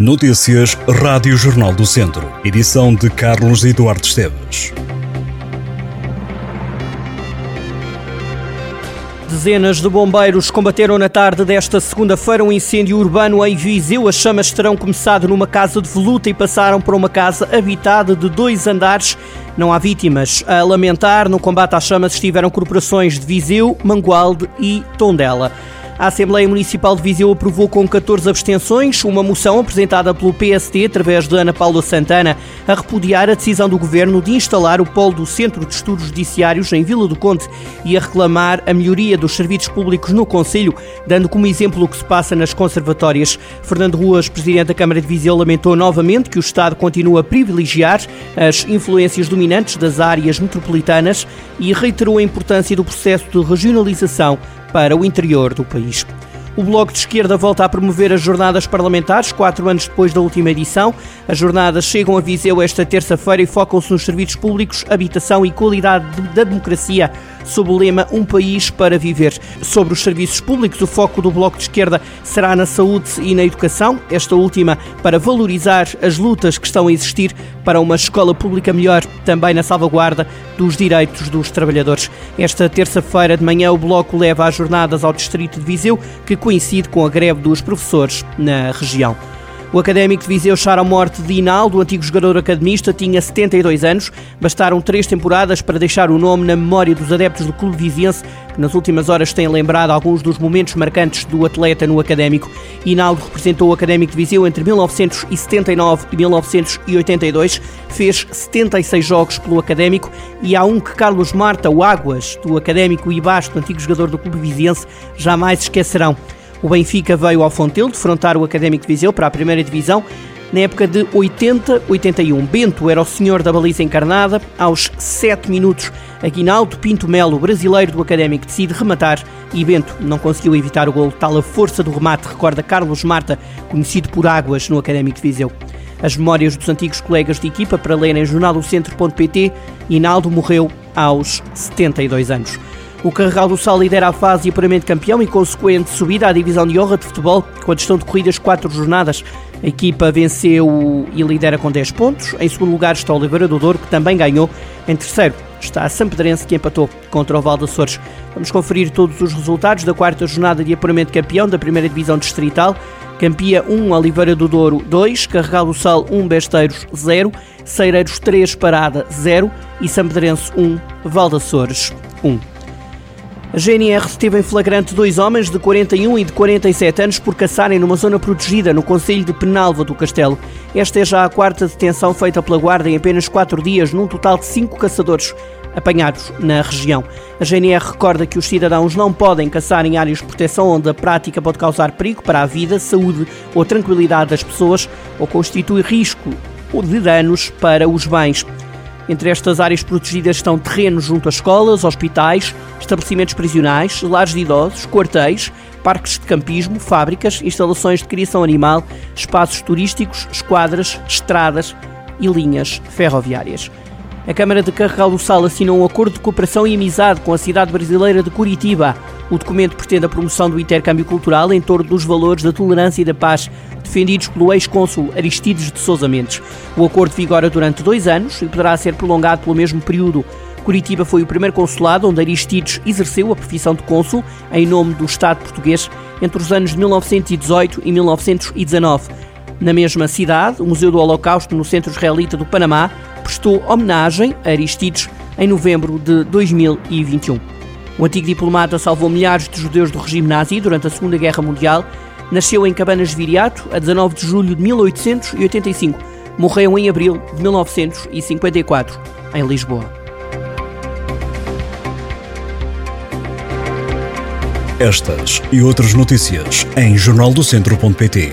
Notícias Rádio Jornal do Centro. Edição de Carlos Eduardo Esteves. Dezenas de bombeiros combateram na tarde desta segunda-feira um incêndio urbano em Viseu. As chamas terão começado numa casa de voluta e passaram para uma casa habitada de dois andares. Não há vítimas a lamentar. No combate às chamas estiveram corporações de Viseu, Mangualde e Tondela. A Assembleia Municipal de Viseu aprovou com 14 abstenções uma moção apresentada pelo PSD através de Ana Paula Santana a repudiar a decisão do governo de instalar o polo do Centro de Estudos Judiciários em Vila do Conde e a reclamar a melhoria dos serviços públicos no Conselho, dando como exemplo o que se passa nas conservatórias. Fernando Ruas, presidente da Câmara de Viseu, lamentou novamente que o Estado continua a privilegiar as influências dominantes das áreas metropolitanas e reiterou a importância do processo de regionalização para o interior do país. O Bloco de Esquerda volta a promover as jornadas parlamentares, quatro anos depois da última edição. As jornadas chegam a Viseu esta terça-feira e focam-se nos serviços públicos, habitação e qualidade da democracia, sob o lema Um País para Viver. Sobre os serviços públicos, o foco do Bloco de Esquerda será na saúde e na educação, esta última para valorizar as lutas que estão a existir para uma escola pública melhor, também na salvaguarda dos direitos dos trabalhadores. Esta terça-feira de manhã, o Bloco leva as jornadas ao Distrito de Viseu, que coincide com a greve dos professores na região. O académico de Viseu chara a morte de Inaldo, antigo jogador academista, tinha 72 anos. Bastaram três temporadas para deixar o nome na memória dos adeptos do clube viziense, que nas últimas horas têm lembrado alguns dos momentos marcantes do atleta no académico. Inaldo representou o académico de Viseu entre 1979 e 1982, fez 76 jogos pelo académico e há um que Carlos Marta, o Águas, do académico e Basto, antigo jogador do clube viziense, jamais esquecerão. O Benfica veio ao Fontelo defrontar o Académico de Viseu para a primeira divisão na época de 80-81. Bento era o senhor da baliza encarnada. Aos 7 minutos, Aguinaldo Pinto Melo, brasileiro do Académico, decide rematar e Bento não conseguiu evitar o gol. Tal a força do remate, recorda Carlos Marta, conhecido por Águas no Académico de Viseu. As memórias dos antigos colegas de equipa para ler em jornaldocentro.pt, Inaldo morreu aos 72 anos. O Carregal do Sal lidera a fase de apuramento campeão e consequente subida à divisão de honra de futebol, com a gestão de corridas quatro jornadas. A equipa venceu e lidera com 10 pontos. Em segundo lugar está o Oliveira do Douro, que também ganhou. Em terceiro está a Sampedrense, que empatou contra o Val Açores. Vamos conferir todos os resultados da quarta jornada de apuramento campeão da primeira divisão distrital. Campia 1, Oliveira do Douro 2, Carregal do Sal 1, Besteiros 0, Ceireiros 3, Parada 0 e Sampedrense 1, Val Açores 1. A GNR reteve em flagrante dois homens de 41 e de 47 anos por caçarem numa zona protegida no Conselho de Penalva do Castelo. Esta é já a quarta detenção feita pela Guarda em apenas quatro dias, num total de cinco caçadores apanhados na região. A GNR recorda que os cidadãos não podem caçar em áreas de proteção onde a prática pode causar perigo para a vida, saúde ou tranquilidade das pessoas ou constitui risco de danos para os bens. Entre estas áreas protegidas estão terrenos junto a escolas, hospitais, estabelecimentos prisionais, lares de idosos, quartéis, parques de campismo, fábricas, instalações de criação animal, espaços turísticos, esquadras, estradas e linhas ferroviárias. A Câmara de Carregal do Sal assinou um acordo de cooperação e amizade com a cidade brasileira de Curitiba. O documento pretende a promoção do intercâmbio cultural em torno dos valores da tolerância e da paz defendidos pelo ex-cônsul Aristides de Sousa Mendes. O acordo vigora durante dois anos e poderá ser prolongado pelo mesmo período. Curitiba foi o primeiro consulado onde Aristides exerceu a profissão de cônsul em nome do Estado português entre os anos de 1918 e 1919. Na mesma cidade, o Museu do Holocausto, no Centro Israelita do Panamá, prestou homenagem a Aristides em novembro de 2021. O antigo diplomata salvou milhares de judeus do regime nazi durante a Segunda Guerra Mundial Nasceu em Cabanas de Viriato a 19 de julho de 1885. Morreu em abril de 1954, em Lisboa. Estas e outras notícias em jornaldocentro.pt.